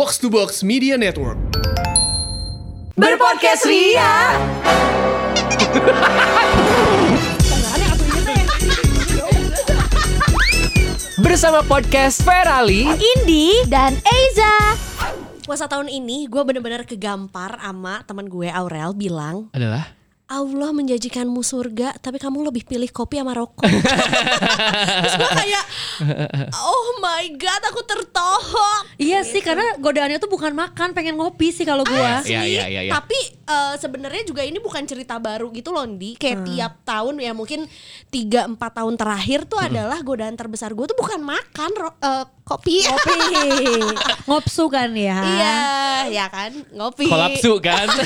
Box to Box Media Network. Berpodcast Ria. Bersama podcast Ferali Indi dan Eiza. Puasa tahun ini gue bener-bener kegampar sama teman gue Aurel bilang adalah Allah menjanjikanmu surga tapi kamu lebih pilih kopi sama rokok. Terus gue kayak Oh my god aku tertohok. Iya sih karena godaannya tuh bukan makan, pengen ngopi sih kalau gua. Iya, iya, iya, iya. Tapi eh, sebenarnya juga ini bukan cerita baru gitu loh Di Kayak tiap tahun ya mungkin 3-4 tahun terakhir tuh adalah godaan terbesar gue tuh bukan makan ro- kopi Ngopi. Ngopsu kan ya. Iya ya kan? Ngopi. Kolapsu kan?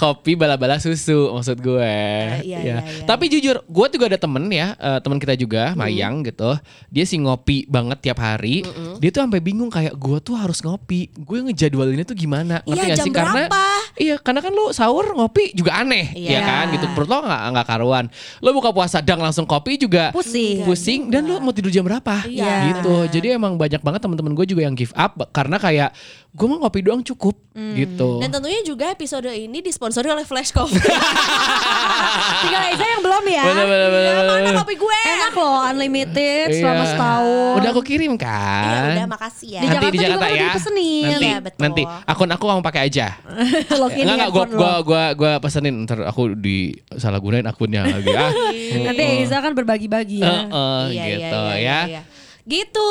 Kopi bala-bala susu maksud gue. Iya, Ya. iya, iya. tapi jujur gue juga ada temen ya eh, teman kita juga Mayang gitu. Dia sih ngopi banget tiap hari. Dia tuh sampai bingung kayak gue tuh harus ngopi. Gue ngejadwalinnya tuh gimana? Ngerti Iya, gak jam sih? Karena berapa? iya karena kan lu sahur ngopi juga aneh Iya. ya kan? Gitu. Perut lo nggak nggak karuan. Lo buka puasa dang langsung kopi juga Pusing. pusing. Dan lu mau tidur jam berapa? Iya. gitu. Jadi emang banyak banget teman-teman gue juga yang give up karena kayak gue mau ngopi doang cukup gitu Dan tentunya juga episode ini disponsori oleh Flash Coffee Tinggal Eiza yang belum ya. Bener, bener, bener, Iya, Mana kopi gue? Enak loh, unlimited selama Iya. setahun. Udah aku kirim Iya kan. udah makasih ya Di nanti Jakarta di juga Jakarta udah ya. dipesenin. Nanti, Iya, betul. nanti akun aku kamu pakai aja. Login gua handphone gua lo. gua gua pesenin ntar aku di salah gunain akunnya lagi ah. Nanti Eiza kan berbagi-bagi ya. Heeh, Iya, iya, gitu iya, ya. iya, iya. Gitu.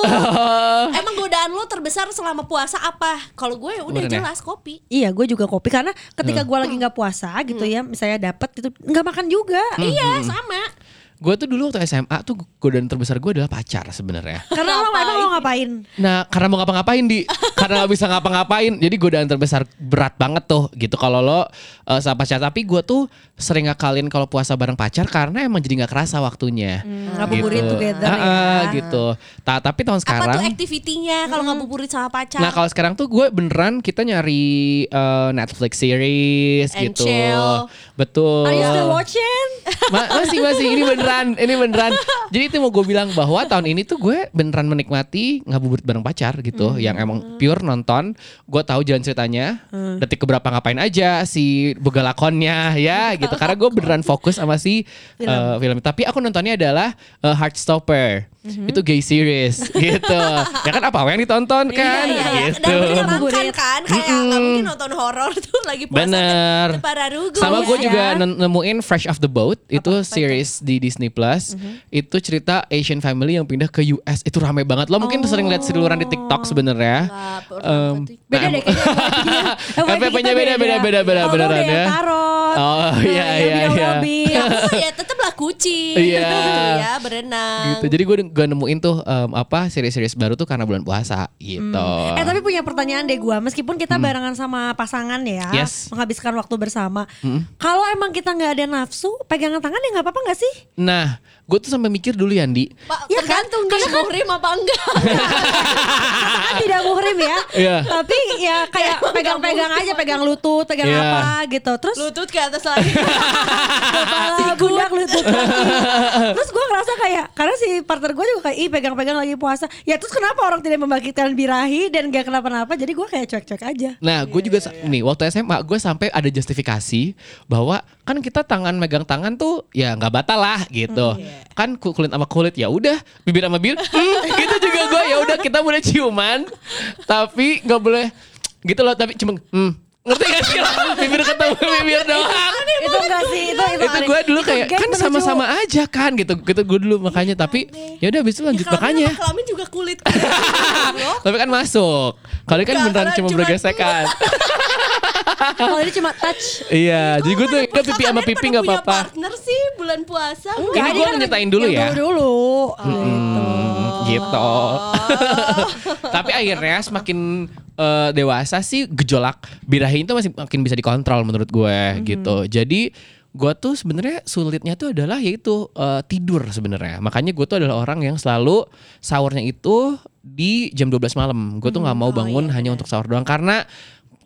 Emang godaan lo terbesar selama puasa apa? Kalau gue udah Bener ya? jelas kopi. Iya, gue juga kopi karena ketika gue lagi nggak puasa gitu ya, misalnya dapat gitu nggak makan juga. Iya, sama. Gue tuh dulu waktu SMA tuh godaan terbesar gue adalah pacar sebenarnya. Karena lo emang lo ngapain? Nah, karena mau ngapa-ngapain di, karena gak bisa ngapa-ngapain, jadi godaan terbesar berat banget tuh gitu kalau lo uh, sama pacar. Tapi gue tuh sering ngakalin kalau puasa bareng pacar karena emang jadi nggak kerasa waktunya. ngabuburit together Ah, ah, ya. gitu. Ta- tapi tahun Apa sekarang, tuh activity-nya kalau ngabuburit sama pacar? nah kalau sekarang tuh gue beneran kita nyari uh, Netflix series And gitu. chill. Betul. Are you still watching? Ma- masih masih ini beneran ini beneran. Jadi itu mau gue bilang bahwa tahun ini tuh gue beneran menikmati ngabuburit bareng pacar gitu yang emang pure nonton. Gue tahu jalan ceritanya detik keberapa ngapain aja si boga lakonnya ya gitu. Karena gue beneran fokus sama si film, film. tapi aku nontonnya adalah uh, Heartstopper itu gay series gitu ya kan apa yang ditonton kan Iya, iya. gitu Dan menyenangkan kan Kayak nggak mungkin nonton horor tuh lagi puasa Bener. Pararugu Sama gue Iya. juga nemuin Fresh Off the Boat itu series di Disney Plus. Itu cerita Asian family yang pindah ke US. Itu rame banget. Lo mungkin sering lihat seluruhan di TikTok sebenarnya. Berarti. Beda nah, deh kayaknya. Beda, beda, beda, beda, beneran dia ya. Oh iya iya iya. Ya, aku ya tetap lah kucing Iya. gitu ya berenang Gitu. Jadi gue gue nemuin tuh em, apa series-series baru tuh karena bulan puasa gitu. Eh tapi punya pertanyaan deh gua meskipun kita barengan sama pasangan ya Yes. menghabiskan waktu bersama. Kalau emang kita nggak ada nafsu, pegangan tangan ya nggak apa-apa nggak sih? Nah, gue tuh sampai mikir dulu Yandi. Pak, Ya kan? tergantung dia muhrim apa enggak kan tidak muhrim ya. Iya. Tapi ya kayak pegang-pegang aja, pegang lutut, pegang Iya. apa gitu. Terus lutut ke atas lagi kepala, pundak, lutut kaki. Terus gue ngerasa kayak karena si partner gue juga kayak ih pegang-pegang lagi puasa. Ya terus kenapa orang tidak membangkitkan birahi dan gak kenapa-napa? Jadi gue kayak cuek-cuek aja. Nah, gue juga sa- nih waktu SMA gue sampai ada justifikasi bahwa kan kita tangan megang tangan tuh ya nggak batal lah gitu. Kan ku- kulit sama kulit ya udah, bibir sama bibir, hmm, gitu juga gue ya udah kita boleh ciuman, tapi nggak boleh gitu loh. Tapi cuma hmm, ngerti gak sih? Bibir ketemu bibir doang. itu enggak sih, itu itu, itu gue dulu kayak kan sama-sama aja kan gitu gitu gue dulu makanya. Tapi ya udah habis itu lanjut kelamin makanya. kelamin juga kulit. Tapi kan masuk. Kalau ini kan beneran cuma- bergesekan Kalau ini cuma touch. iya jadi gue tuh udah pipi sama pipi nggak punya apa-apa partner sih bulan puasa Ini Enggak, gue kan nyetain dulu ya. Dulu dulu. Hmm, gitu. Tapi akhirnya semakin eh, dewasa sih gejolak birahi itu masih makin bisa dikontrol menurut gue gitu. Jadi gue tuh sebenarnya sulitnya tuh adalah yaitu eh, tidur sebenarnya. Makanya gue tuh adalah orang yang selalu sahurnya itu di jam 12 malam. Gue tuh nggak mau bangun hanya untuk sahur doang karena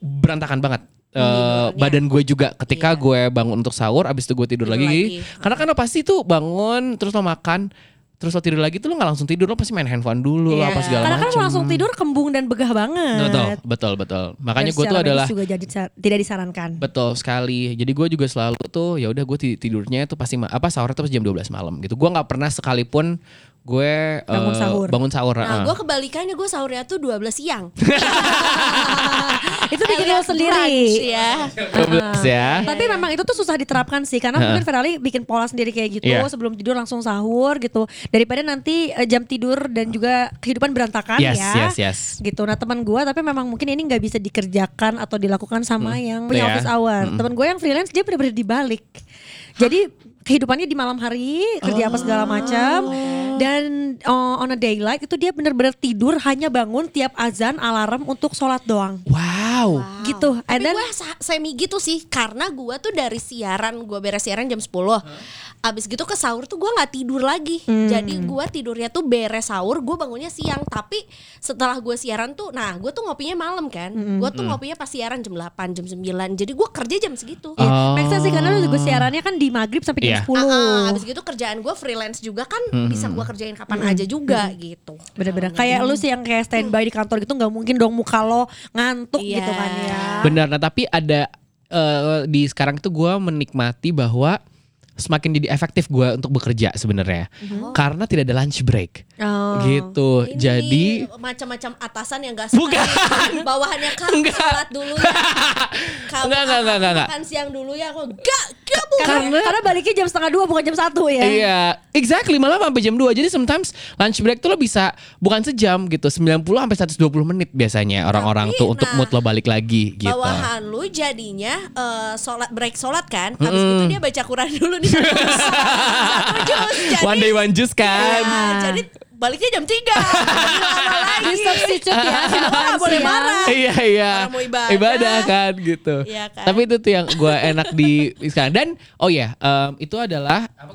berantakan banget. Eh, badan gue juga ketika gue bangun untuk sahur abis itu gue tidur, Tidur lagi, lagi. karena kan lo pasti tuh bangun terus lo makan terus lo tidur lagi tuh lo nggak langsung tidur lo pasti main handphone dulu Iya. apa segala Karena kan macam langsung tidur kembung dan begah banget. betul betul betul makanya gue tuh adalah juga jadi tidak disarankan. Betul sekali. Jadi gue juga selalu tuh ya udah gue tidurnya itu pasti apa sahurnya tuh jam 12 malam gitu. Gue nggak pernah sekalipun gue Bangun eh, sahur. Bangun sahur. Nah, uh. gue kebalikannya gue sahurnya tuh 12 siang. itu bikin lo sendiri. ya. 12 ya. Tapi memang itu tuh susah diterapkan sih karena mungkin Ferrari bikin pola sendiri kayak gitu Iya. sebelum tidur langsung sahur gitu daripada nanti eh, jam tidur dan juga kehidupan berantakan Yes, ya yes, yes. gitu nah teman gue tapi memang mungkin ini nggak bisa dikerjakan atau dilakukan sama yang punya Iya. office hour teman gue yang freelance dia benar-benar dibalik jadi kehidupannya di malam hari kerja apa segala macam dan uh, on a daylight itu dia benar-benar tidur hanya bangun tiap azan alarm untuk sholat doang. Wow. gitu. And Tapi then gue semi gitu sih karena gue tuh dari siaran gue beres siaran jam 10 Abis gitu ke sahur tuh gue nggak tidur lagi. Hmm. Jadi gue tidurnya tuh beres sahur gue bangunnya siang. Tapi setelah gue siaran tuh Nah gue tuh ngopinya malam kan. Hmm. Gue tuh ngopinya pas siaran jam 8 jam 9 Jadi gue kerja jam segitu. Ya, Oh. make sense sih karena lu juga siarannya kan di maghrib sampai jam Iya. 10 Ah, ah, abis gitu kerjaan gue freelance juga kan bisa gue kerjain kapan aja juga gitu. Bener-bener kayak lu sih yang kayak standby di kantor gitu nggak mungkin dong muka lo ngantuk Iya. gitu kan ya. Benar. Nah tapi ada eh, di sekarang tuh gue menikmati bahwa semakin jadi efektif gue untuk bekerja sebenarnya karena tidak ada lunch break Oh. gitu. Ini Jadi macam-macam atasan yang gak Bukan. bawahannya kan Enggak. sholat dulu ya. Kamu Enggak, enggak, enggak, enggak. makan siang dulu ya. Aku enggak, enggak bukan. Karena, karena baliknya jam setengah dua bukan jam satu ya. Iya, exactly malah sampai jam 2. Jadi sometimes lunch break tuh lo bisa bukan sejam gitu, 90 sampai 120 menit biasanya orang-orang tuh untuk nah, mood lo balik lagi gitu. Bawahan lu jadinya eh, sholat break sholat kan. Habis itu dia baca Quran dulu nih satu juz. satu juz. Jadi, One day one juice kan. ya, jadi baliknya jam 3 lama Di lagi. substitute ya. Nggak boleh marah. Iya iya. Orang mau ibadah. kan gitu. Iya kan. Tapi itu tuh yang gue enak di sekarang dan oh ya em, itu adalah apa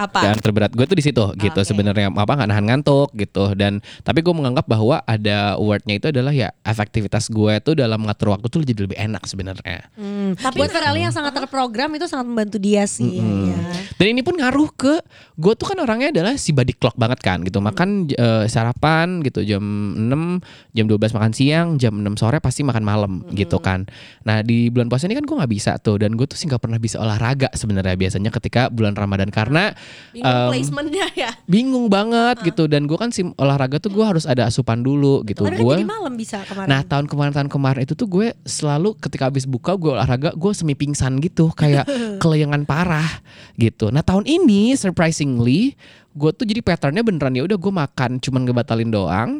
Apa? yang terberat gue tuh di situ gitu Oke. sebenarnya apa nggak nahan ngantuk gitu dan tapi gue menganggap bahwa ada wordnya itu adalah ya efektivitas gue tuh dalam mengatur waktu tuh jadi lebih enak sebenarnya Hmm. Tapi Buat Ferrari yang sangat terprogram itu sangat membantu dia sih. ya. Dan ini pun ngaruh ke gue tuh kan orangnya adalah si body clock banget kan gitu. Makan eh, sarapan gitu jam 6, jam 12 makan siang, jam 6 sore pasti makan malam gitu kan. Nah, di bulan puasa ini kan gue nggak bisa tuh dan gue tuh sih nggak pernah bisa olahraga sebenarnya biasanya ketika bulan Ramadan karena Bingung em, placementnya ya. bingung banget gitu dan gue kan si olahraga tuh gue harus ada asupan dulu gitu. Tapi kan Gue jadi malam bisa kemarin. Nah tahun kemarin tahun kemarin itu tuh gue selalu ketika habis buka gue olahraga gue semi pingsan gitu kayak keleyangan parah gitu. Nah tahun ini surprisingly gue tuh jadi patternnya beneran ya udah gue makan cuman ngebatalin doang.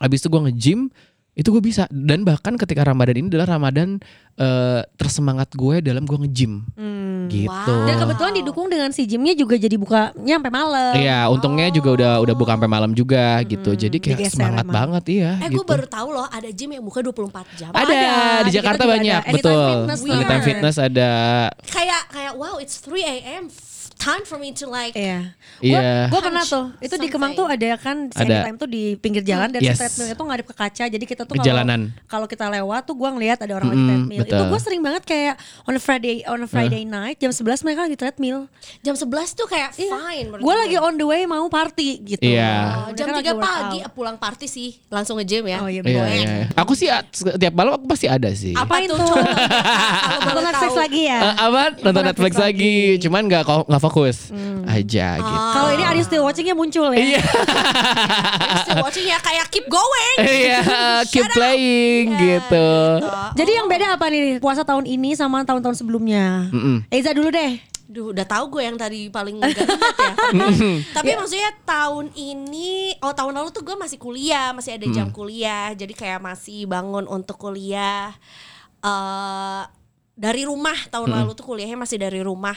Habis itu gue nge-gym itu gue bisa dan bahkan ketika Ramadan ini adalah Ramadan eh, tersemangat gue dalam gue nge-gym Hmm. gitu. Wow. Dan kebetulan didukung dengan si gymnya juga jadi bukanya sampai malam. Iya, untungnya juga udah udah buka sampai malam juga gitu. Jadi kayak digeser semangat emang. banget iya Eh gitu. gue baru tahu loh ada gym yang buka 24 jam. ada, ada, di Jakarta banyak ada. Anytime betul. Fitness Anytime. Fitness ada Kayak kayak wow it's 3 a.m. Time for me to like Iya. Iya. Gue pernah tuh. Itu di Kemang tuh ada kan Ada. Anytime tuh di pinggir jalan dan Yes. treadmill itu ngadep ke kaca. Jadi kita tuh Ke kalau jalanan. kalau kita lewat tuh gue ngeliat ada orang lagi Mm-mm, treadmill. Itu betul. gue sering banget kayak on a Friday on a Friday night jam 11 mereka lagi treadmill. jam 11 tuh kayak fine. menurut Gue lagi on the way mau party gitu. Iya. Oh, jam Mereka 3 lagi pagi workout. pulang party sih langsung nge-gym ya. Oh iya Iya, betul. iya. Aku sih tiap malam aku pasti ada sih. Apa coba? Kalau Nonton Netflix lagi ya. Eh, apa nonton Netflix Netflix lagi, lagi. cuman nggak nggak fokus aja gitu. Kalau ini Are You Still Watchingnya muncul ya. Iya, Still watching ya kayak keep going. iya, keep playing gitu. Jadi yang beda apa nih puasa tahun ini sama tahun-tahun sebelumnya? Mm-mm. Eza dulu deh. Duh, udah tahu gue yang tadi paling gak ingat ya. Tapi maksudnya tahun ini, oh tahun lalu tuh gue masih kuliah, masih ada jam kuliah, jadi kayak masih bangun untuk kuliah. eh dari rumah tahun lalu tuh kuliahnya masih dari rumah.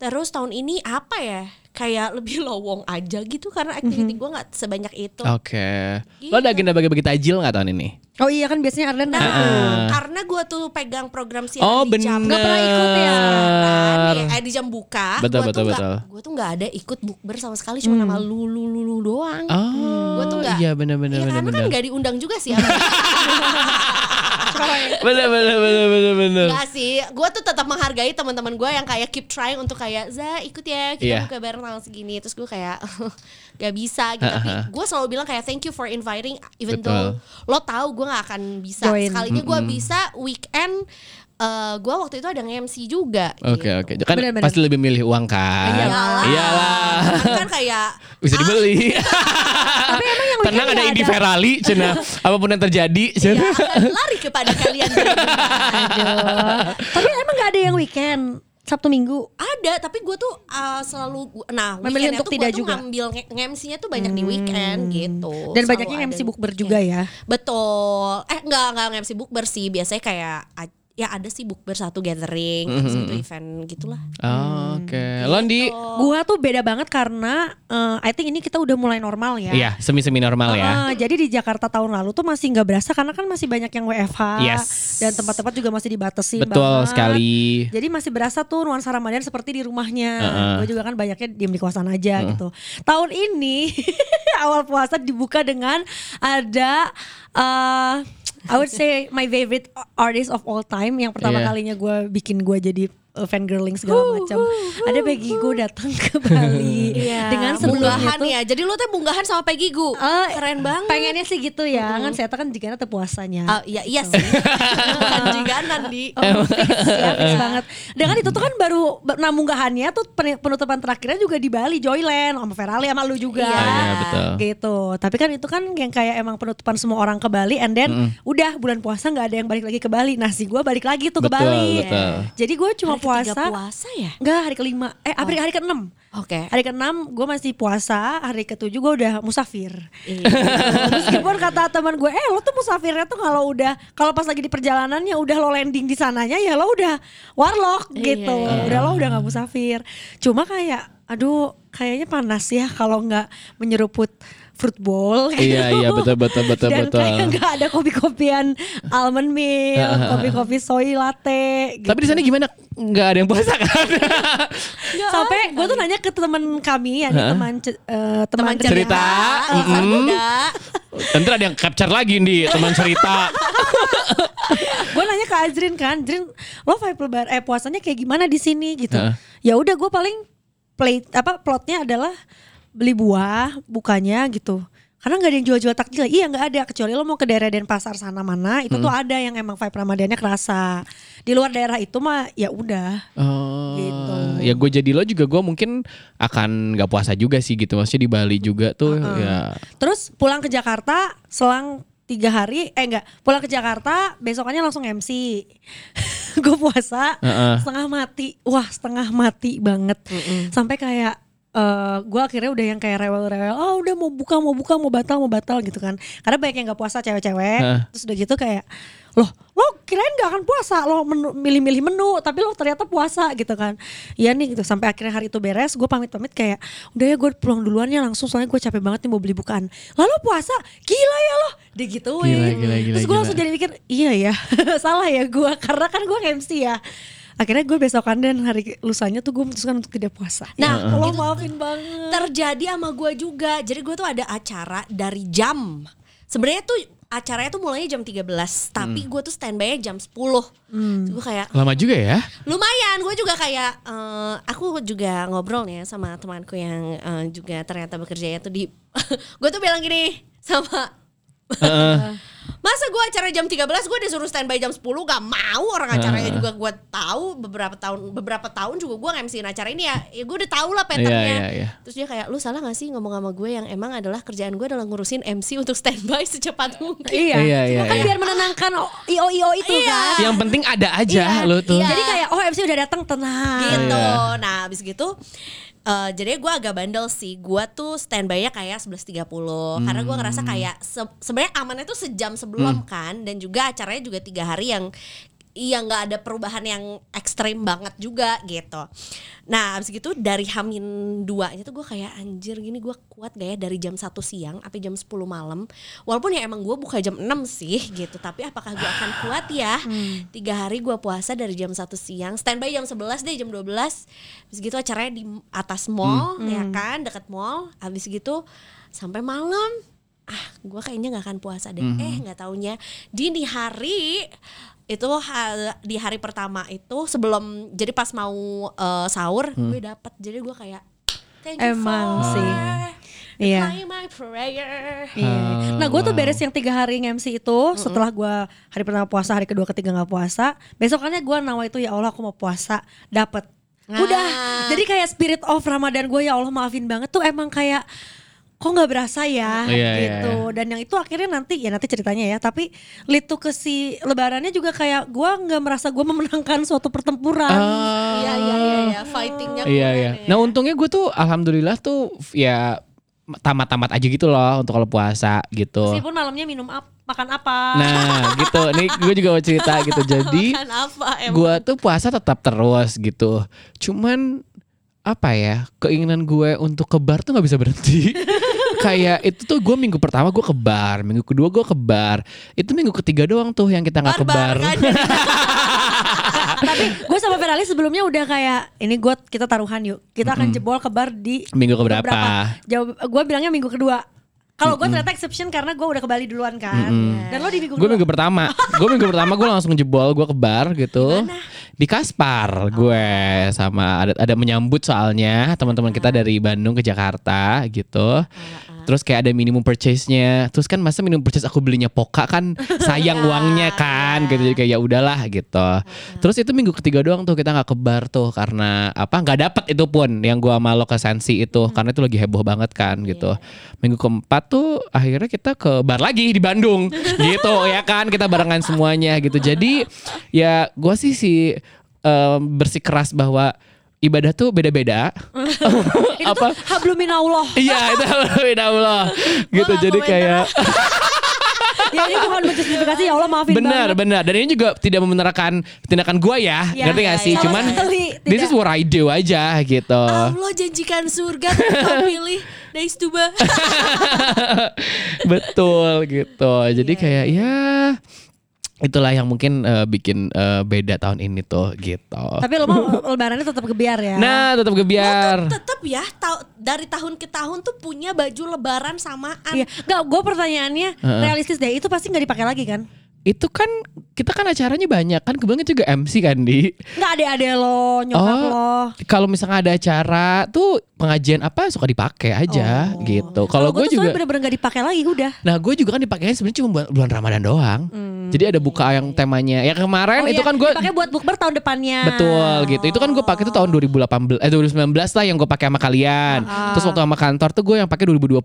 Terus tahun ini apa ya? Kayak lebih lowong aja gitu karena activity gue nggak sebanyak itu. Oke. Lo ada agenda bagi-bagi tajil nggak tahun ini? Oh iya kan biasanya Arlen Nah, tuh. karena gue tuh pegang program siaran Oh di jam bener. Nggak pernah ikut ya? siaran, eh, di jam buka Betul, gua betul, tuh betul. gua tuh nggak ada ikut bukber sama sekali cuma nama lu lu lu lu doang Oh, Gua tuh nggak- iya benar-benar Iya, karena benar-benar. kan nggak diundang juga sih ya. bener bener bener bener bener. Enggak sih, gue tuh tetap menghargai teman-teman gue yang kayak keep trying untuk kayak Za ikut ya kita Iya. buka bareng tanggal segini. Terus gue kayak gak bisa gitu. Tapi gue selalu bilang kayak thank you for inviting, even though lo tahu gue gak akan bisa. Join. Sekalinya gue bisa weekend. Eh gue waktu itu ada nge-MC juga. Oke gitu. oke. Kan Bener-bener. pasti lebih milih uang kan. Iyalah. Iyalah. Kan, kan kayak Bisa dibeli. Tapi emang yang Tenang ada nggak Indi Ferrari, cina. Apa pun yang terjadi, ya cina. akan lari kepada kalian. Aduh. Tapi emang gak ada yang weekend Sabtu Minggu. Ada, tapi gue tuh uh, selalu nah Memilih untuk tuh tidak gue tuh juga. ngambil nge- nge-MC-nya tuh banyak di weekend gitu. Dan banyaknya di bukber juga ya. Betul. Eh enggak enggak nge-MC bukber sih, biasanya kayak ya ada sih bukber satu gathering, habis itu event gitulah. Oh, Oke. Londi. Gua tuh beda banget karena eh, I think ini kita udah mulai normal ya. Iya, semi-semi normal ya. Ah, jadi di Jakarta tahun lalu tuh masih nggak berasa karena kan masih banyak yang WFH Yes. dan tempat-tempat juga masih dibatasi Betul banget. sekali. Jadi masih berasa tuh nuansa Ramadan seperti di rumahnya. Heeh. Gue juga kan banyaknya diem di kosan aja gitu. Tahun ini awal puasa dibuka dengan ada eh I would say my favorite artist of all time yang pertama Iya. kalinya gue bikin gue jadi fangirling segala macam. Ada Peggy Gu datang ke Bali dengan sebelumnya tuh ya. Jadi lu tuh munggahan sama Peggy Gu. Eh, Keren banget. Pengennya sih gitu ya, kan saya kan jika nanti puasanya. Ah, iya iya sih. Bukan jiganan di. Oh, fix, ya, fix banget. Dengan itu tuh kan baru nah munggahannya tuh pen- penutupan terakhirnya juga di Bali Joyland sama Ferali sama lu juga. Iya. Ah, iya, betul. Gitu. Tapi kan itu kan yang kayak emang penutupan semua orang ke Bali and then udah bulan puasa nggak ada yang balik lagi ke Bali. Nah, si gue balik lagi tuh ke Betul, Bali. betul. Jadi gue cuma puasa puasa ya? Enggak, hari kelima. Eh, hari, hari keenam. Oke. Hari keenam gue masih puasa, hari ketujuh gue udah musafir. Iya. Meskipun kata teman gue, eh lo tuh musafirnya tuh kalau udah kalau pas lagi di perjalanan ya udah lo landing di sananya ya lo udah warlock Iya, gitu. iya. Udah lo udah nggak musafir. Cuma kayak, aduh kayaknya panas ya kalau nggak menyeruput fruit bowl. Iya iya betul betul betul Dan betul. kayak nggak ada kopi-kopian almond milk, kopi-kopi soy latte. Gitu. Tapi di sana gimana? Nggak ada yang puasa kan? Sampai gue tuh nanya ke teman kami, ya teman eh, teman, Teman Cerita. cerita. Mm-mm. muda. Nanti ada yang capture lagi di teman cerita. gue nanya ke Azrin kan, Azrin lo vibe lebar eh puasanya kayak gimana di sini gitu. Heeh. Ya udah gue paling plate apa plotnya adalah beli buah bukanya gitu. Karena nggak ada yang jual-jual takjil. Iya nggak ada kecuali lo mau ke daerah Denpasar sana mana itu tuh ada yang emang vibe Ramadannya kerasa. Di luar daerah itu mah ya udah. Oh, Gitu. ya gue jadi lo juga gue mungkin akan nggak puasa juga sih gitu. Maksudnya di Bali juga tuh ya. Terus pulang ke Jakarta selang tiga hari eh enggak pulang ke Jakarta besokannya langsung MC gue puasa Heeh. setengah mati wah setengah mati banget sampai kayak eh gue akhirnya udah yang kayak rewel-rewel oh udah mau buka mau buka mau batal mau batal gitu kan. Karena banyak yang nggak puasa cewek-cewek. Heeh. terus udah gitu kayak loh lo kirain gak akan puasa? Lo menu- milih-milih menu tapi lo ternyata puasa gitu kan. Iya nih gitu. Sampai akhirnya hari itu beres gue pamit-pamit kayak udah ya gue pulang duluan ya langsung soalnya gue capek banget nih mau beli bukaan. Lalu puasa? Gila ya lo! Digituin. Gila, gila, gila, terus gue langsung jadi mikir iya ya salah ya gue karena kan gue MC ya akhirnya gue besokan dan hari lusanya tuh gue memutuskan untuk tidak puasa. Nah, ya, Allah itu maafin banget. Terjadi sama gue juga. Jadi gue tuh ada acara dari jam. Sebenarnya tuh acaranya tuh mulainya jam 13, tapi gue tuh standby jam 10. Gue kayak Lama juga ya? lumayan. Gue juga kayak eh, aku juga ngobrol nih ya sama temanku yang eh, juga ternyata bekerjanya tuh di gue tuh bilang gini sama masa gue acara jam 13 gue disuruh standby jam 10 gak mau orang acaranya juga gue tahu beberapa tahun beberapa tahun juga gue nge-MC acara ini ya, ya gue udah tahu lah patternnya Iya, iya, iya. terus dia kayak lu salah gak sih ngomong sama gue yang emang adalah kerjaan gue adalah ngurusin MC untuk standby secepat mungkin iya, Iya, iya, kan iya. biar menenangkan io io itu Iya. kan Yang penting ada aja Iya, lo tuh. iya. jadi kayak oh MC udah datang tenang gitu. Iya. Nah, abis gitu eh jadi gue agak bandel sih. Gue tuh standby-nya kayak 11.30 karena gue ngerasa kayak se- sebenarnya amannya tuh sejam sebelum kan. Dan juga acaranya juga tiga hari yang iya nggak ada perubahan yang ekstrim banget juga gitu. Nah abis gitu dari Hamin 2 nya tuh gue kayak anjir gini gue kuat gak ya dari jam 1 siang sampai jam 10 malam. Walaupun ya emang gue buka jam 6 sih gitu. Tapi apakah gue akan kuat ya? Tiga hari gue puasa dari jam 1 siang. Standby jam 11 deh jam 12. Abis gitu acaranya di atas mall ya kan deket mall. Abis gitu sampai malam ah gue kayaknya nggak akan puasa deh Mhm. eh nggak taunya dini hari itu ha- di hari pertama itu sebelum jadi pas mau eh, sahur Hmm. gue dapet jadi gue kayak thank you Emang for sih. Iya. replying my prayer Iya. Nah gue tuh beres yang tiga hari nge-MC itu setelah gue hari pertama puasa, hari kedua, ketiga nggak puasa. Besokannya gue nawa itu ya Allah aku mau puasa, dapet. Nah. Udah. Jadi kayak spirit of Ramadan gue ya Allah maafin banget tuh emang kayak kok nggak berasa ya Iya, iya, gitu. Dan yang itu akhirnya nanti ya nanti ceritanya ya. Tapi to ke si Lebarannya juga kayak gue nggak merasa gue memenangkan suatu pertempuran. Ah. iya iya iya iya fightingnya Iya iya. ya. Nah untungnya gue tuh alhamdulillah tuh ya tamat-tamat aja gitu loh untuk kalau puasa gitu. Meskipun malamnya minum ap- makan apa. Nah gitu. Nih gue juga mau cerita gitu. Jadi Makan apa emang gue tuh puasa tetap terus gitu. Cuman apa ya keinginan gue untuk ke bar tuh nggak bisa berhenti. Kayak itu tuh gue minggu pertama gue ke bar, minggu kedua gue ke bar. Itu minggu ketiga doang tuh yang kita nggak ke bar. Kan Tapi gue sama Ferali sebelumnya udah kayak ini gue kita taruhan yuk. Kita akan jebol ke bar di Minggu keberapa? Jawab gue bilangnya minggu kedua. Kalau gue ternyata exception karena gue udah ke Bali duluan kan. Dan lo di minggu Gue minggu pertama, gue minggu pertama gue langsung jebol, gue ke bar gitu di Kaspar gue sama ada ada menyambut soalnya teman-teman kita dari Bandung ke Jakarta gitu. Terus kayak ada minimum purchase-nya. Terus kan masa minimum purchase aku belinya poka kan sayang uangnya kan gitu. Jadi kayak ya udahlah gitu. Terus itu minggu ketiga doang tuh kita nggak ke bar tuh karena apa nggak dapet itu pun yang gua sama lo ke Sensi itu karena itu lagi heboh banget kan gitu. Minggu keempat tuh akhirnya kita ke bar lagi di Bandung gitu ya kan kita barengan semuanya gitu. Jadi ya gua sih si em, bersikeras bahwa ibadah tuh beda-beda. Tuh habluminallah. Iya itu beda Allah gitu jadi kayak ya ini bukan menjustifikasi ya Allah maafin benar banget. benar. Dan ini juga tidak membenarkan tindakan gue ya Ya, ngerti gak ya, sih? ya. cuman this is what I do aja gitu. Allah janjikan surga kau pilih. Nice tuba betul gitu. Jadi Iya, kayak ya itulah yang mungkin eh, bikin eh, beda tahun ini tuh gitu Tapi lo mau lebarannya tetap gebiar ya. nah tetap gebiar Tetap ya ta- dari tahun ke tahun tuh punya baju lebaran samaan Iya, nggak. Gue pertanyaannya realistis deh. Itu pasti nggak dipakai lagi kan? Itu kan kita kan acaranya banyak kan kebetulan juga MC kan di Nggak ada-ada lo, nyokap Oh. lo. kalau misalnya ada acara tuh pengajian apa suka dipakai aja Oh. gitu kalau gue juga bener-bener nggak dipakai lagi udah. Nah gue juga kan dipakainya sebenarnya cuma bulan, bulan Ramadan doang. Jadi ada buka yang temanya. Ya kemarin Oh itu iya, kan gue dipakai buat bukber tahun depannya. betul gitu. Itu kan gue pakai itu tahun 2018 eh 2019 lah yang gue pakai sama kalian. Ah. Terus waktu sama kantor tuh gue yang pakai 2020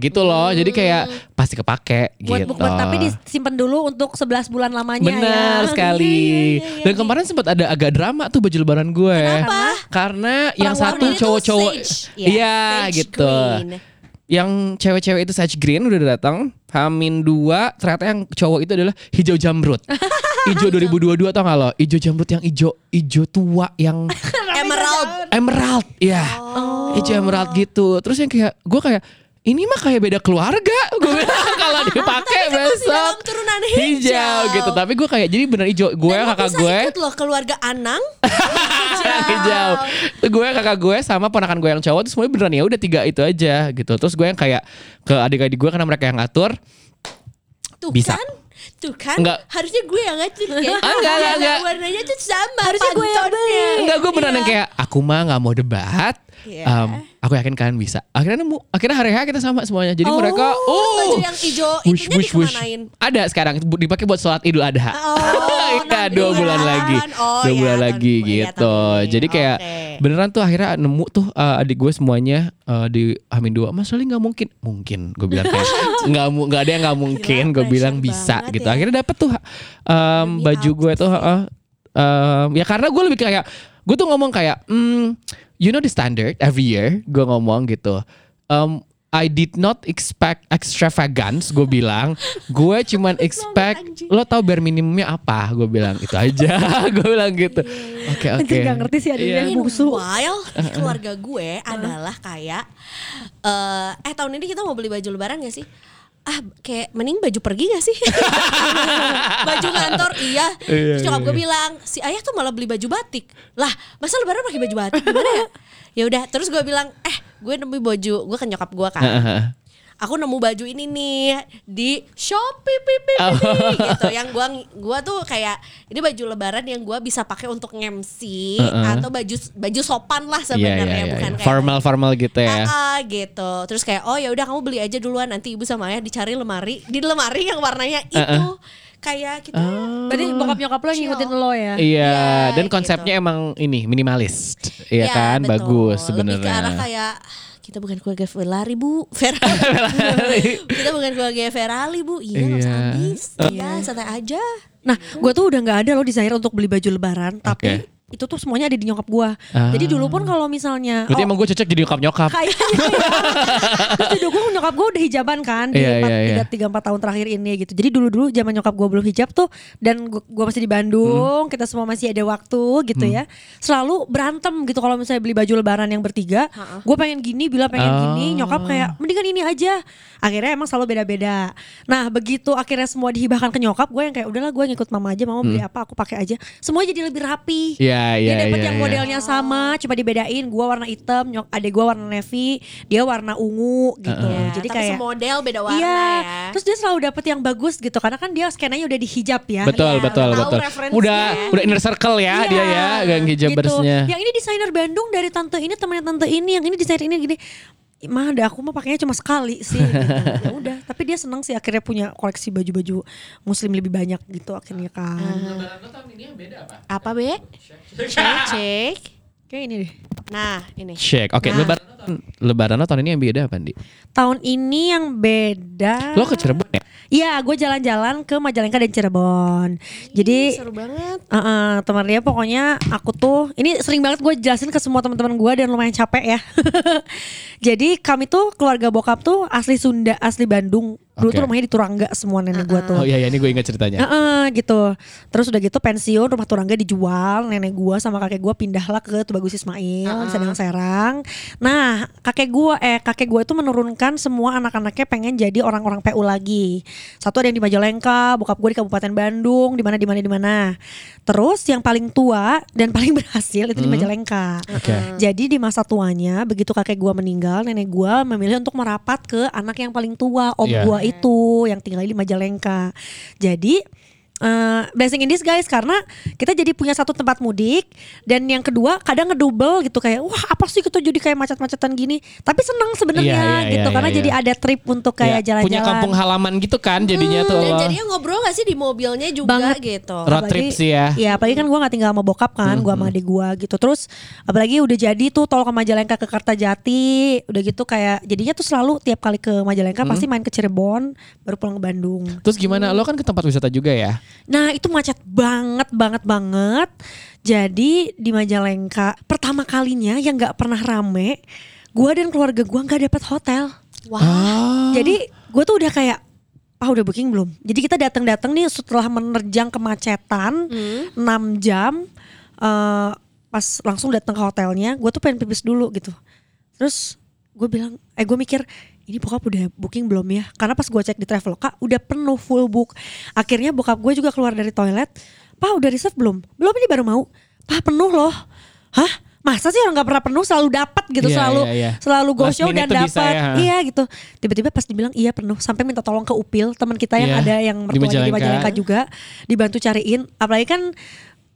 gitu loh. Jadi kayak pasti kepake Buat gitu. bukber tapi disimpan dulu untuk 11 bulan lamanya Benar ya. sekali. Iya, iya, iya, Dan kemarin sempat ada agak drama tuh baju lebaran gue. Kenapa? Karena yang satu cowok-cowok. Iya Sage gitu. green. Yang cewek-cewek itu sage green udah datang. Hamin dua ternyata yang cowok itu adalah hijau jamrut. hijau 2022 tau gak lo? Hijau jamrut yang hijau hijau tua yang Emerald emerald. Ya. Hijau emerald gitu. Terus yang kayak gue kayak ini mah kayak beda keluarga. Gue bilang kalau dipakai besok turunan hijau, gitu. Tapi gue kayak jadi bener hijau. Gue kakak gue ikut loh keluarga Anang hijau. Tuh gue kakak gue sama ponakan gue yang cowok tuh semuanya beneran ya udah tiga itu aja gitu. Terus gue yang kayak ke adik-adik gue karena mereka yang ngatur. Tuh Bisa. kan Tuh kan Enggak. Harusnya gue yang ngatur kan Ah, enggak, enggak, enggak. Warnanya tuh sama Harusnya gue yang panconnya. Enggak gue beneran yang kayak aku mah nggak mau debat. Iya. Em, aku yakin kalian bisa. Akhirnya nemu. Akhirnya hari hari kita sama semuanya. Jadi Oh, mereka oh yang hijau wush, wush, wush. Ada sekarang dipakai buat sholat Idul Adha. Oh, Iya, enam dua bulan bulan. lagi, Oh, dua ya, bulan lagi ya, gitu. Jadi kayak Oke. beneran tuh akhirnya nemu tuh uh, adik gue semuanya uh, di Amin dua. Mas Soli nggak mungkin, mungkin gue bilang kayak nggak nggak ada yang nggak mungkin. Gue bilang bisa gitu. ya. Akhirnya dapet tuh um, baju gue tuh. uh, um, ya karena gue lebih kayak gue tuh ngomong kayak, hmm, you know the standard every year. Gue ngomong gitu. Um, I did not expect extravagance, gue bilang. Gue cuman expect, lo tau bare minimumnya apa? Gue bilang itu aja. gue bilang gitu. Oke oke. Anjing, nggak ngerti sih Iya. adiknya. Bungsu. Meanwhile, di keluarga gue adalah kayak eh eh tahun ini kita mau beli baju lebaran gak sih? Ah kayak mending baju pergi gak sih? baju kantor iya. Iya, Terus nyokap iya. gue bilang, si ayah tuh malah beli baju batik. Lah, masa lebaran pakai baju batik gimana ya? Ya udah, terus gue bilang, "Eh, gue nemu baju, gue ke nyokap gue kan. Aku nemu baju ini nih di Shopee pi, pi, pi, Oh. gitu. Yang gua gua tuh kayak ini baju lebaran yang gua bisa pakai untuk MC Uh-uh. atau baju baju sopan lah Iya sebenarnya iya iya. bukan kayak Formal formal gitu ya. Ah, gitu. Terus kayak oh ya udah kamu beli aja duluan nanti ibu sama ayah dicari lemari di lemari yang warnanya itu Uh-uh. kayak kita Berarti bokap nyokap lo yang ngikutin lo ya. Iya, Iya, dan gitu. konsepnya emang ini minimalis. Iya Ya, kan, betul. bagus Lebih ke arah sebenarnya. kayak kita bukan keluarga Ferrari bu. Ferrari. Kita bukan keluarga Ferrari bu. Iya nggak usah Iya. habis. Iya santai aja. Nah, gue tuh udah nggak ada loh desire untuk beli baju lebaran, tapi Oke. Itu tuh semuanya ada di nyokap gue. Ah. Jadi dulu pun kalau misalnya Berarti oh, emang gue cocok jadi nyokap nyokap. kayaknya ya. Terus dulu gue nyokap gue udah hijaban kan di Iya, empat- iya, tiga, iya. tiga empat tahun terakhir ini gitu. Jadi dulu dulu zaman nyokap gue belum hijab tuh dan gue masih di Bandung, kita semua masih ada waktu gitu Hmm. ya. Selalu berantem gitu kalau misalnya beli baju lebaran yang bertiga, gue pengen gini, bila pengen Oh. gini, nyokap kayak mendingan ini aja. Akhirnya emang selalu beda-beda. Nah begitu akhirnya semua dihibahkan ke nyokap, gue yang kayak udahlah gue ngikut mama aja, mama beli apa aku pakai aja. Semuanya jadi lebih rapi. Hmm. Iya iya Dia dapat iya. yang iya. modelnya sama, cuma dibedain. Gua warna hitam, nyok adek gua warna navy, dia warna ungu gitu. Ya, Jadi tapi kayak semodel beda warna Iya, ya terus dia selalu dapet yang bagus gitu karena kan dia skenanya udah dihijab ya. Betul Iya, betul betul. Udah udah inner circle ya Iya, dia ya, gang hijabersnya. Gitu. Yang ini desainer Bandung dari tante ini temannya tante ini, yang ini desainer ini gini. Mah ada aku mah pakainya cuma sekali sih gitu. Ya udah, tapi dia senang sih akhirnya punya koleksi baju-baju muslim lebih banyak gitu akhirnya kan. apa? Be? Cek cek Kayak ini deh. nah ini Check. Oke, Nah. lebaran lebaran tahun ini yang beda apa, Di? Tahun ini yang beda. Lo ke Cirebon ya? Iya, gue jalan-jalan ke Majalengka dan Cirebon. Jadi seru banget Uh, teman dia pokoknya aku tuh ini sering banget gue jelasin ke semua teman-teman gue dan lumayan capek ya. Jadi kami tuh keluarga bokap tuh asli Sunda, asli Bandung. Dulu tuh Oke. rumahnya di Turangga semua nenek gue tuh. Oh iya iya ini gue ingat ceritanya. Heeh, gitu. Terus udah gitu pensiun rumah Turangga dijual, nenek gua sama kakek gua pindahlah ke Tubagus Ismail, di Sadang Serang. Nah, kakek gua eh kakek gua itu menurunkan semua anak-anaknya pengen jadi orang-orang PU lagi. Satu ada yang di Majalengka, bokap gua di Kabupaten Bandung, di mana di mana di mana. Terus yang paling tua dan paling berhasil itu di Majalengka. Oke. Jadi di masa tuanya begitu kakek gua meninggal, nenek gua memilih untuk merapat ke anak yang paling tua, om Iya. gua itu yang tinggal di Majalengka. Jadi eh, blessing in disguise karena kita jadi punya satu tempat mudik dan yang kedua kadang ngedouble gitu kayak wah apa sih kita jadi kayak macet-macetan gini tapi seneng sebenarnya Iya, iya, gitu iya, karena iya, jadi iya. ada trip untuk kayak Ya, jalan-jalan punya kampung halaman gitu kan jadinya tuh. dan jadinya ngobrol gak sih di mobilnya juga Banget. gitu Road trip sih ya. Iya, apalagi kan gue gak tinggal sama bokap kan, gue sama adik gue gitu. Terus apalagi udah jadi tuh tol ke Majalengka ke Kartajati, udah gitu kayak jadinya tuh selalu tiap kali ke Majalengka pasti main ke Cirebon, baru pulang ke Bandung. Terus gimana? Lo kan ke tempat wisata juga ya? Nah itu macet banget banget banget. Jadi di Majalengka pertama kalinya yang nggak pernah rame, gue dan keluarga gue nggak dapat hotel. wah Ah. Jadi gue tuh udah kayak ah udah booking belum? Jadi kita datang-datang nih setelah menerjang kemacetan 6 jam eh, pas langsung datang ke hotelnya, gue tuh pengen pipis dulu gitu. Terus gue bilang, eh gue mikir ini bokap udah booking belum ya? Karena pas gue cek di Traveloka udah penuh full book. Akhirnya bokap gue juga keluar dari toilet, Pak udah reserve belum? Belum ini baru mau. Pak penuh loh. Hah? Masa sih orang nggak pernah penuh selalu dapat gitu Iya, selalu iya, iya. selalu go Last show dan dapat. ya? Iya gitu. Tiba-tiba pas dibilang iya penuh sampai minta tolong ke Upil teman kita yang Iya, ada yang mertuanya di. Majalengka juga dibantu cariin. Apalagi kan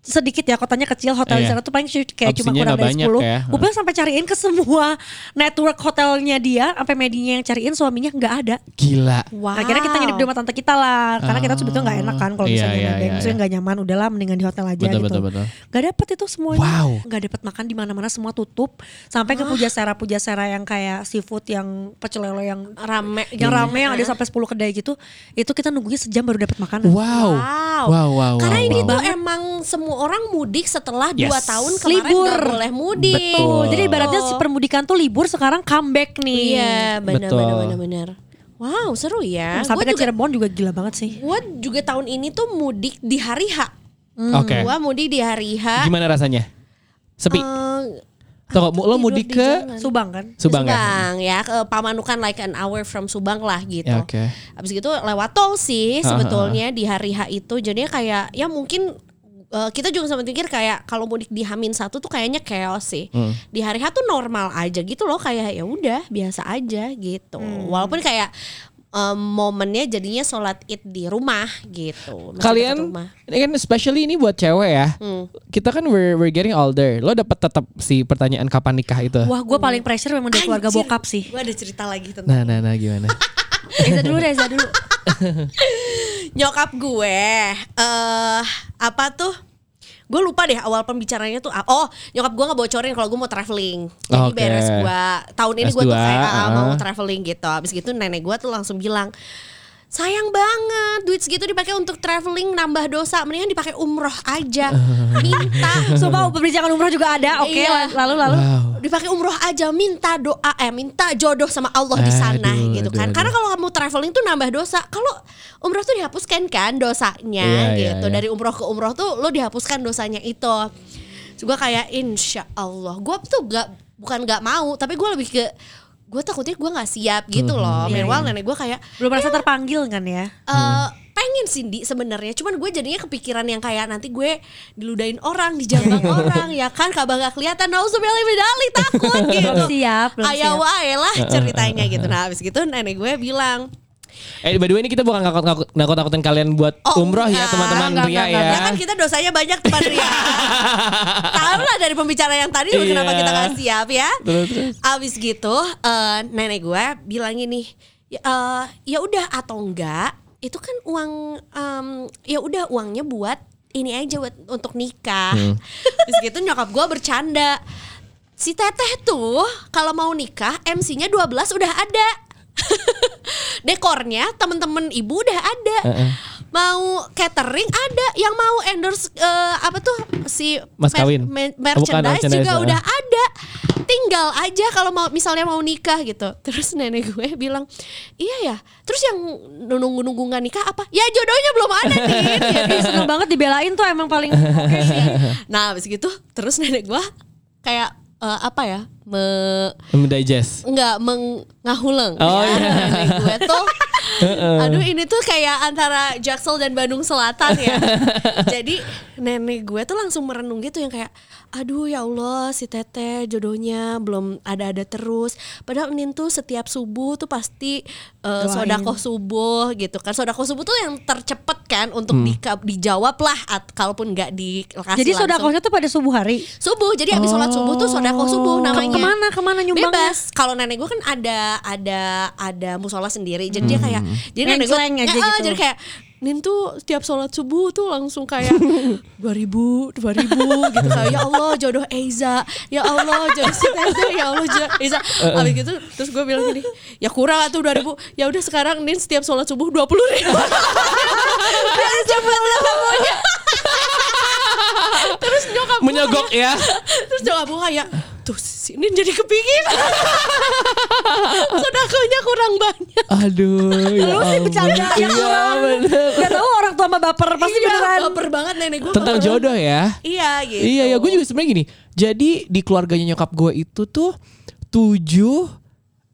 sedikit ya kotanya kecil hotel di Iya. sana tuh paling kayak cuma Opsinya kurang nggak dari 10 ya. Upil sampai cariin ke semua network hotelnya dia sampai medinya yang cariin suaminya nggak ada Gila. wow Akhirnya kita nginep di rumah tante kita lah Karena kita tuh sebetulnya gak enak kan Kalau Iya, misalnya iya, nebeng iya, Maksudnya gak nyaman Udahlah mendingan di hotel aja Betul, gitu betul, betul. Gak dapet itu semuanya Wow. Gak dapet makan di mana mana semua tutup Sampai ke pujasera Pujasera yang kayak seafood Yang pecel lele yang rame yang gitu. rame yang ada sampai 10 kedai gitu Itu kita nunggunya sejam baru dapat makanan Wow. Wow. Wow, wow, Karena wow, ini wow. tuh emang semua orang mudik setelah Yes. dua tahun kemarin Libur. nggak boleh mudik. Betul. Jadi ibaratnya si permudikan tuh libur sekarang comeback nih Iya, benar benar benar benar. Wow, seru ya. Sampai Gua ke juga, Cirebon juga gila banget sih gua juga tahun ini tuh mudik di hari H. Oke. Gua mudik di hari H. Gimana rasanya? Sepi. Eh, Tunggu, lo mudik di ke. Subang kan Subang, ya? Subang ya, ke Pamanukan like an hour from Subang lah gitu. Ya, oke. Habis gitu lewat tol sih Ha, ha, sebetulnya di hari H itu jadinya kayak ya mungkin eh, kita juga sempat mikir kayak kalau mudik di Hamin satu tuh kayaknya chaos sih. Di hari H tuh normal aja gitu loh kayak ya udah biasa aja gitu. Walaupun kayak em, momennya jadinya sholat id di rumah gitu. Masih dekat Kalian rumah. ini kan especially ini buat cewek ya. Hmm. Kita kan we're, we're getting older. Lo dapat tetap si pertanyaan kapan nikah itu. Wah gue paling pressure memang dari keluarga bokap sih. Gue ada cerita lagi tentang Nah, nah, nah gimana? Reza dulu Reza dulu. nyokap gue eh apa tuh gue lupa deh awal pembicaranya tuh apa. oh nyokap gue ngebocorin kalau gue mau traveling jadi Oke. beres gue tahun ini gue tuh S2, kayak ah, mau ah. traveling gitu habis gitu nenek gue tuh langsung bilang sayang banget duit segitu dipakai untuk traveling nambah dosa mendingan dipakai umroh aja minta Sumpah perbincangan umroh juga ada. Oke Iya. lalu lalu. Wow. dipakai umroh aja minta doa eh minta jodoh sama Allah di sana Aduh, gitu kan aduh. karena kalau kamu traveling tuh nambah dosa kalau umroh tuh dihapuskan kan dosanya Iya, iya, gitu iya. dari umroh ke umroh tuh lo dihapuskan dosanya itu juga kayak insya Allah gue tuh gak bukan gak mau tapi gue lebih ke gue takutnya gue nggak siap gitu loh Iya, meanwhile iya. nenek gue kayak Belum merasa terpanggil kan ya? eh pengen Cindy sebenarnya cuman gue jadinya kepikiran yang kayak nanti gue diludain orang dijambang orang ya kan kabah gak kelihatan nauzubillah medali takut gitu siap, belum siap. wae lah ceritanya gitu nah habis gitu nenek gue bilang Eh by the way ini kita bukan nakut nakut nakutin kalian buat Oh, umroh ya enggak. teman-teman Enggak, Ria enggak, ya. ya kan kita dosanya banyak teman Ria tahu lah dari pembicara yang tadi Iya. kenapa kita gak siap ya Terus, terus. abis gitu eh, nenek gue bilang gini ya, eh, ya udah atau enggak itu kan uang em, ya udah uangnya buat ini aja buat untuk nikah Hmm. Terus gitu nyokap gue bercanda si teteh tuh kalau mau nikah MC-nya 12 udah ada dekornya temen-temen ibu udah ada Heeh. mau catering ada yang mau endorse eh, apa tuh si Mas kawin. mer- Oh, bukan, merchandise merchandise, juga ah. udah ada tinggal aja kalau mau misalnya mau nikah gitu terus nenek gue bilang iya ya terus yang nunggu-nunggu nggak nikah apa ya jodohnya belum ada nih Ih, seneng banget dibelain tuh emang paling oke sih. nah habis gitu terus nenek gue kayak eh, apa ya me Mendigest. nggak mengahuleng Oh, ya iya. nenek gue tuh aduh ini tuh kayak antara Jaksel dan Bandung Selatan ya jadi nenek gue tuh langsung merenung gitu yang kayak aduh ya Allah si teteh jodohnya belum ada-ada terus padahal Nin tuh setiap subuh tuh pasti uh, Doain. sodakoh subuh gitu kan sodakoh subuh tuh yang tercepet kan untuk Hmm. dika- dijawab lah at, kalaupun nggak dikasih Jadi langsung. sodakohnya tuh pada subuh hari. subuh jadi habis sholat subuh tuh sodakoh subuh Ke- namanya Ke mana ke mana nyumbang? bebas. Kalau nenek gue kan ada ada ada musola sendiri. Jadi dia kayak jadi nenek gue aja gitu. jadi kayak Nin tuh setiap sholat subuh tuh langsung kayak dua ribu dua ribu gitu kayak ya Allah jodoh Eiza. Ya Allah jodoh si Tete ya Allah jodoh Eiza. Abis gitu terus gue bilang gini ya kurang tuh dua ribu. Ya udah sekarang Nin setiap sholat subuh dua puluh ribu. Biar cepet semuanya terus nyokap gue Menyogok ya. Terus nyokap gue kayak Tuh sini jadi kepingin Sodakonya kurang banyak Aduh. ya Lu sih bercanda ya Iya kurang. bener. Gak tau orang tua sama baper pasti Iya, beneran. baper banget nenek gue Tentang baper. jodoh ya. Iya gitu Iya ya gue juga sebenarnya gini. Jadi di keluarganya nyokap gue itu tuh tujuh,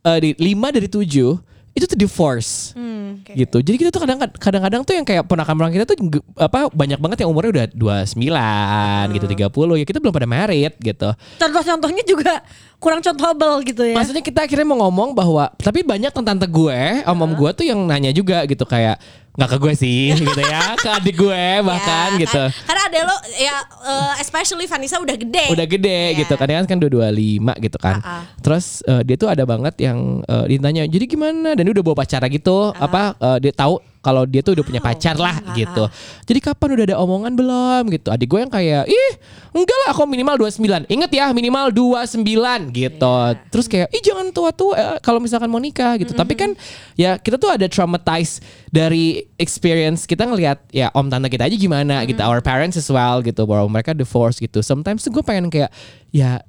eh, di, lima dari tujuh itu tuh divorce. Hmm. gitu. Jadi kita tuh kadang kadang-kadang tuh yang kayak ponakan-ponakan kita tuh apa banyak banget yang umurnya udah 29 gitu 30 ya kita belum pada married gitu. Contoh-contohnya juga kurang contohable gitu ya. Maksudnya kita akhirnya mau ngomong bahwa tapi banyak tante gue, om-om gue tuh yang nanya juga gitu kayak nggak ke gue sih gitu ya, ke adik gue bahkan Ya, gitu. kan. Karena ada lo ya eh, especially Vanessa udah gede. Udah gede Iya. gitu kan kan udah 25 gitu kan. Ah, ah. Terus eh, dia tuh ada banget yang eh, ditanya jadi gimana dan dia udah bawa pacar gitu apa eh, dia tahu kalau dia tuh udah punya pacar lah Ah, gitu. Jadi kapan udah ada omongan belum gitu. Adik gue yang kayak ih enggak lah aku minimal 29. Ingat ya minimal 29 gitu. Iya. Terus kayak ih jangan tua-tua eh, kalau misalkan mau nikah gitu. Tapi kan ya kita tuh ada traumatized dari experience kita ngelihat ya om tante kita aja gimana gitu. Our parents as well gitu bahwa mereka divorce gitu. Sometimes tuh gue pengen kayak ya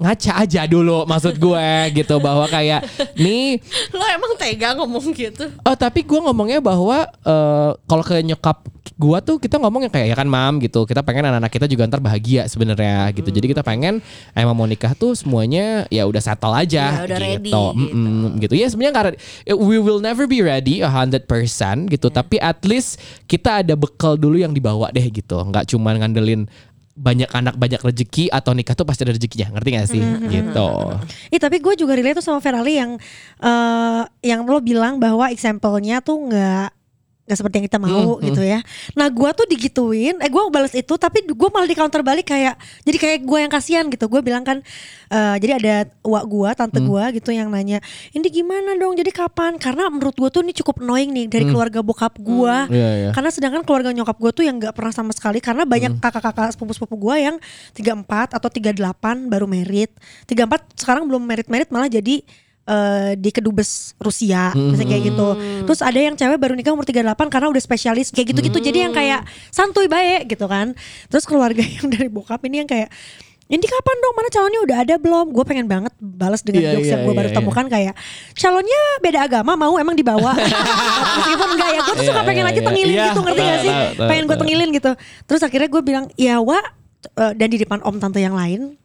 ngaca aja dulu maksud gue gitu bahwa kayak nih. Lo emang tega ngomong gitu? Oh tapi gue ngomongnya bahwa eh, kalau ke nyokap gue tuh kita ngomongnya kayak ya kan mam gitu. Kita pengen anak-anak kita juga ntar bahagia sebenarnya gitu. Jadi kita pengen emang mau nikah tuh semuanya ya udah settle aja Ya, udah ready, gitu. Mm-mm, gitu. Ya sebenarnya re- we will never be ready 100% gitu. Tapi at least kita ada bekal dulu yang dibawa deh gitu. Nggak cuma ngandelin banyak anak banyak rezeki atau nikah tuh pasti ada rezekinya. Ngerti gak sih? Gitu. Ih tapi gue juga relate tuh sama Ferali yang eh yang lo bilang bahwa example-nya tuh nggak nggak seperti yang kita mau Hmm, gitu ya. Nah gue tuh digituin, eh gue balas itu tapi gue malah di counter balik kayak jadi kayak gue yang kasihan gitu. Gue bilang kan eh jadi ada wak gue, tante Hmm. gue gitu yang nanya, ini gimana dong? Jadi kapan? Karena menurut gue tuh ini cukup annoying nih dari keluarga bokap gue. Iya, iya. Karena sedangkan keluarga nyokap gue tuh yang nggak pernah sama sekali karena banyak kakak-kakak sepupu-sepupu gue yang 34 atau 38 baru merit. 34 sekarang belum merit-merit malah jadi eh, di kedubes Rusia misalnya kayak gitu. Terus ada yang cewek baru nikah umur 38 karena udah spesialis kayak gitu-gitu. Jadi yang kayak santuy baik gitu kan. Terus keluarga yang dari bokap ini yang kayak ini kapan dong? Mana calonnya udah ada belum? Gue pengen banget balas dengan Iya, jokes iya, yang gue baru iya, iya. temukan kayak calonnya beda agama mau emang dibawa. Meskipun enggak ya, gue tuh suka Iya, pengen iya, aja iya. tengilin Iya, gitu ngerti gak tahu, sih? pengen gue tengilin gitu. Terus akhirnya gue bilang, ya wa eh, dan di depan om tante yang lain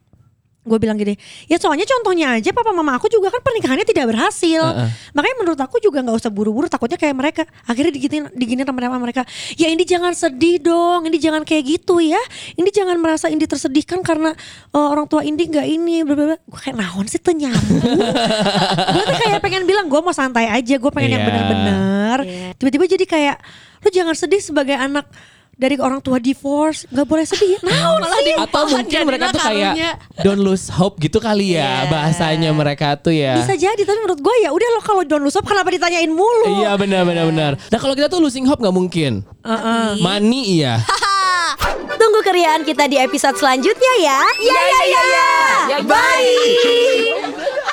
gue bilang gini, ya soalnya contohnya aja papa mama aku juga kan pernikahannya tidak berhasil. Heeh. Makanya menurut aku juga nggak usah buru-buru takutnya kayak mereka. Akhirnya diginin diginin sama mereka. Ya ini jangan sedih dong, ini jangan kayak gitu ya. Ini jangan merasa Indi tersedihkan karena eh, orang tua Indi nggak ini. Bla bla bla. Gue kayak naon sih tuh nyambung. gue tuh kayak pengen bilang gue mau santai aja, gue pengen Iya. yang bener-bener. Tiba-tiba jadi kayak lu jangan sedih sebagai anak dari orang tua divorce nggak boleh sedih naon Malah sih di- atau mungkin mereka tuh kayak don't lose hope gitu kali ya Iya. bahasanya mereka tuh ya bisa jadi tapi menurut gue ya udah lo kalau John Lusop kenapa ditanyain mulu Iya benar benar benar. Nah kalau kita tuh losing hope nggak mungkin. Money iya. Tunggu keriaan kita di episode selanjutnya ya. Ya ya ya. ya. Bye.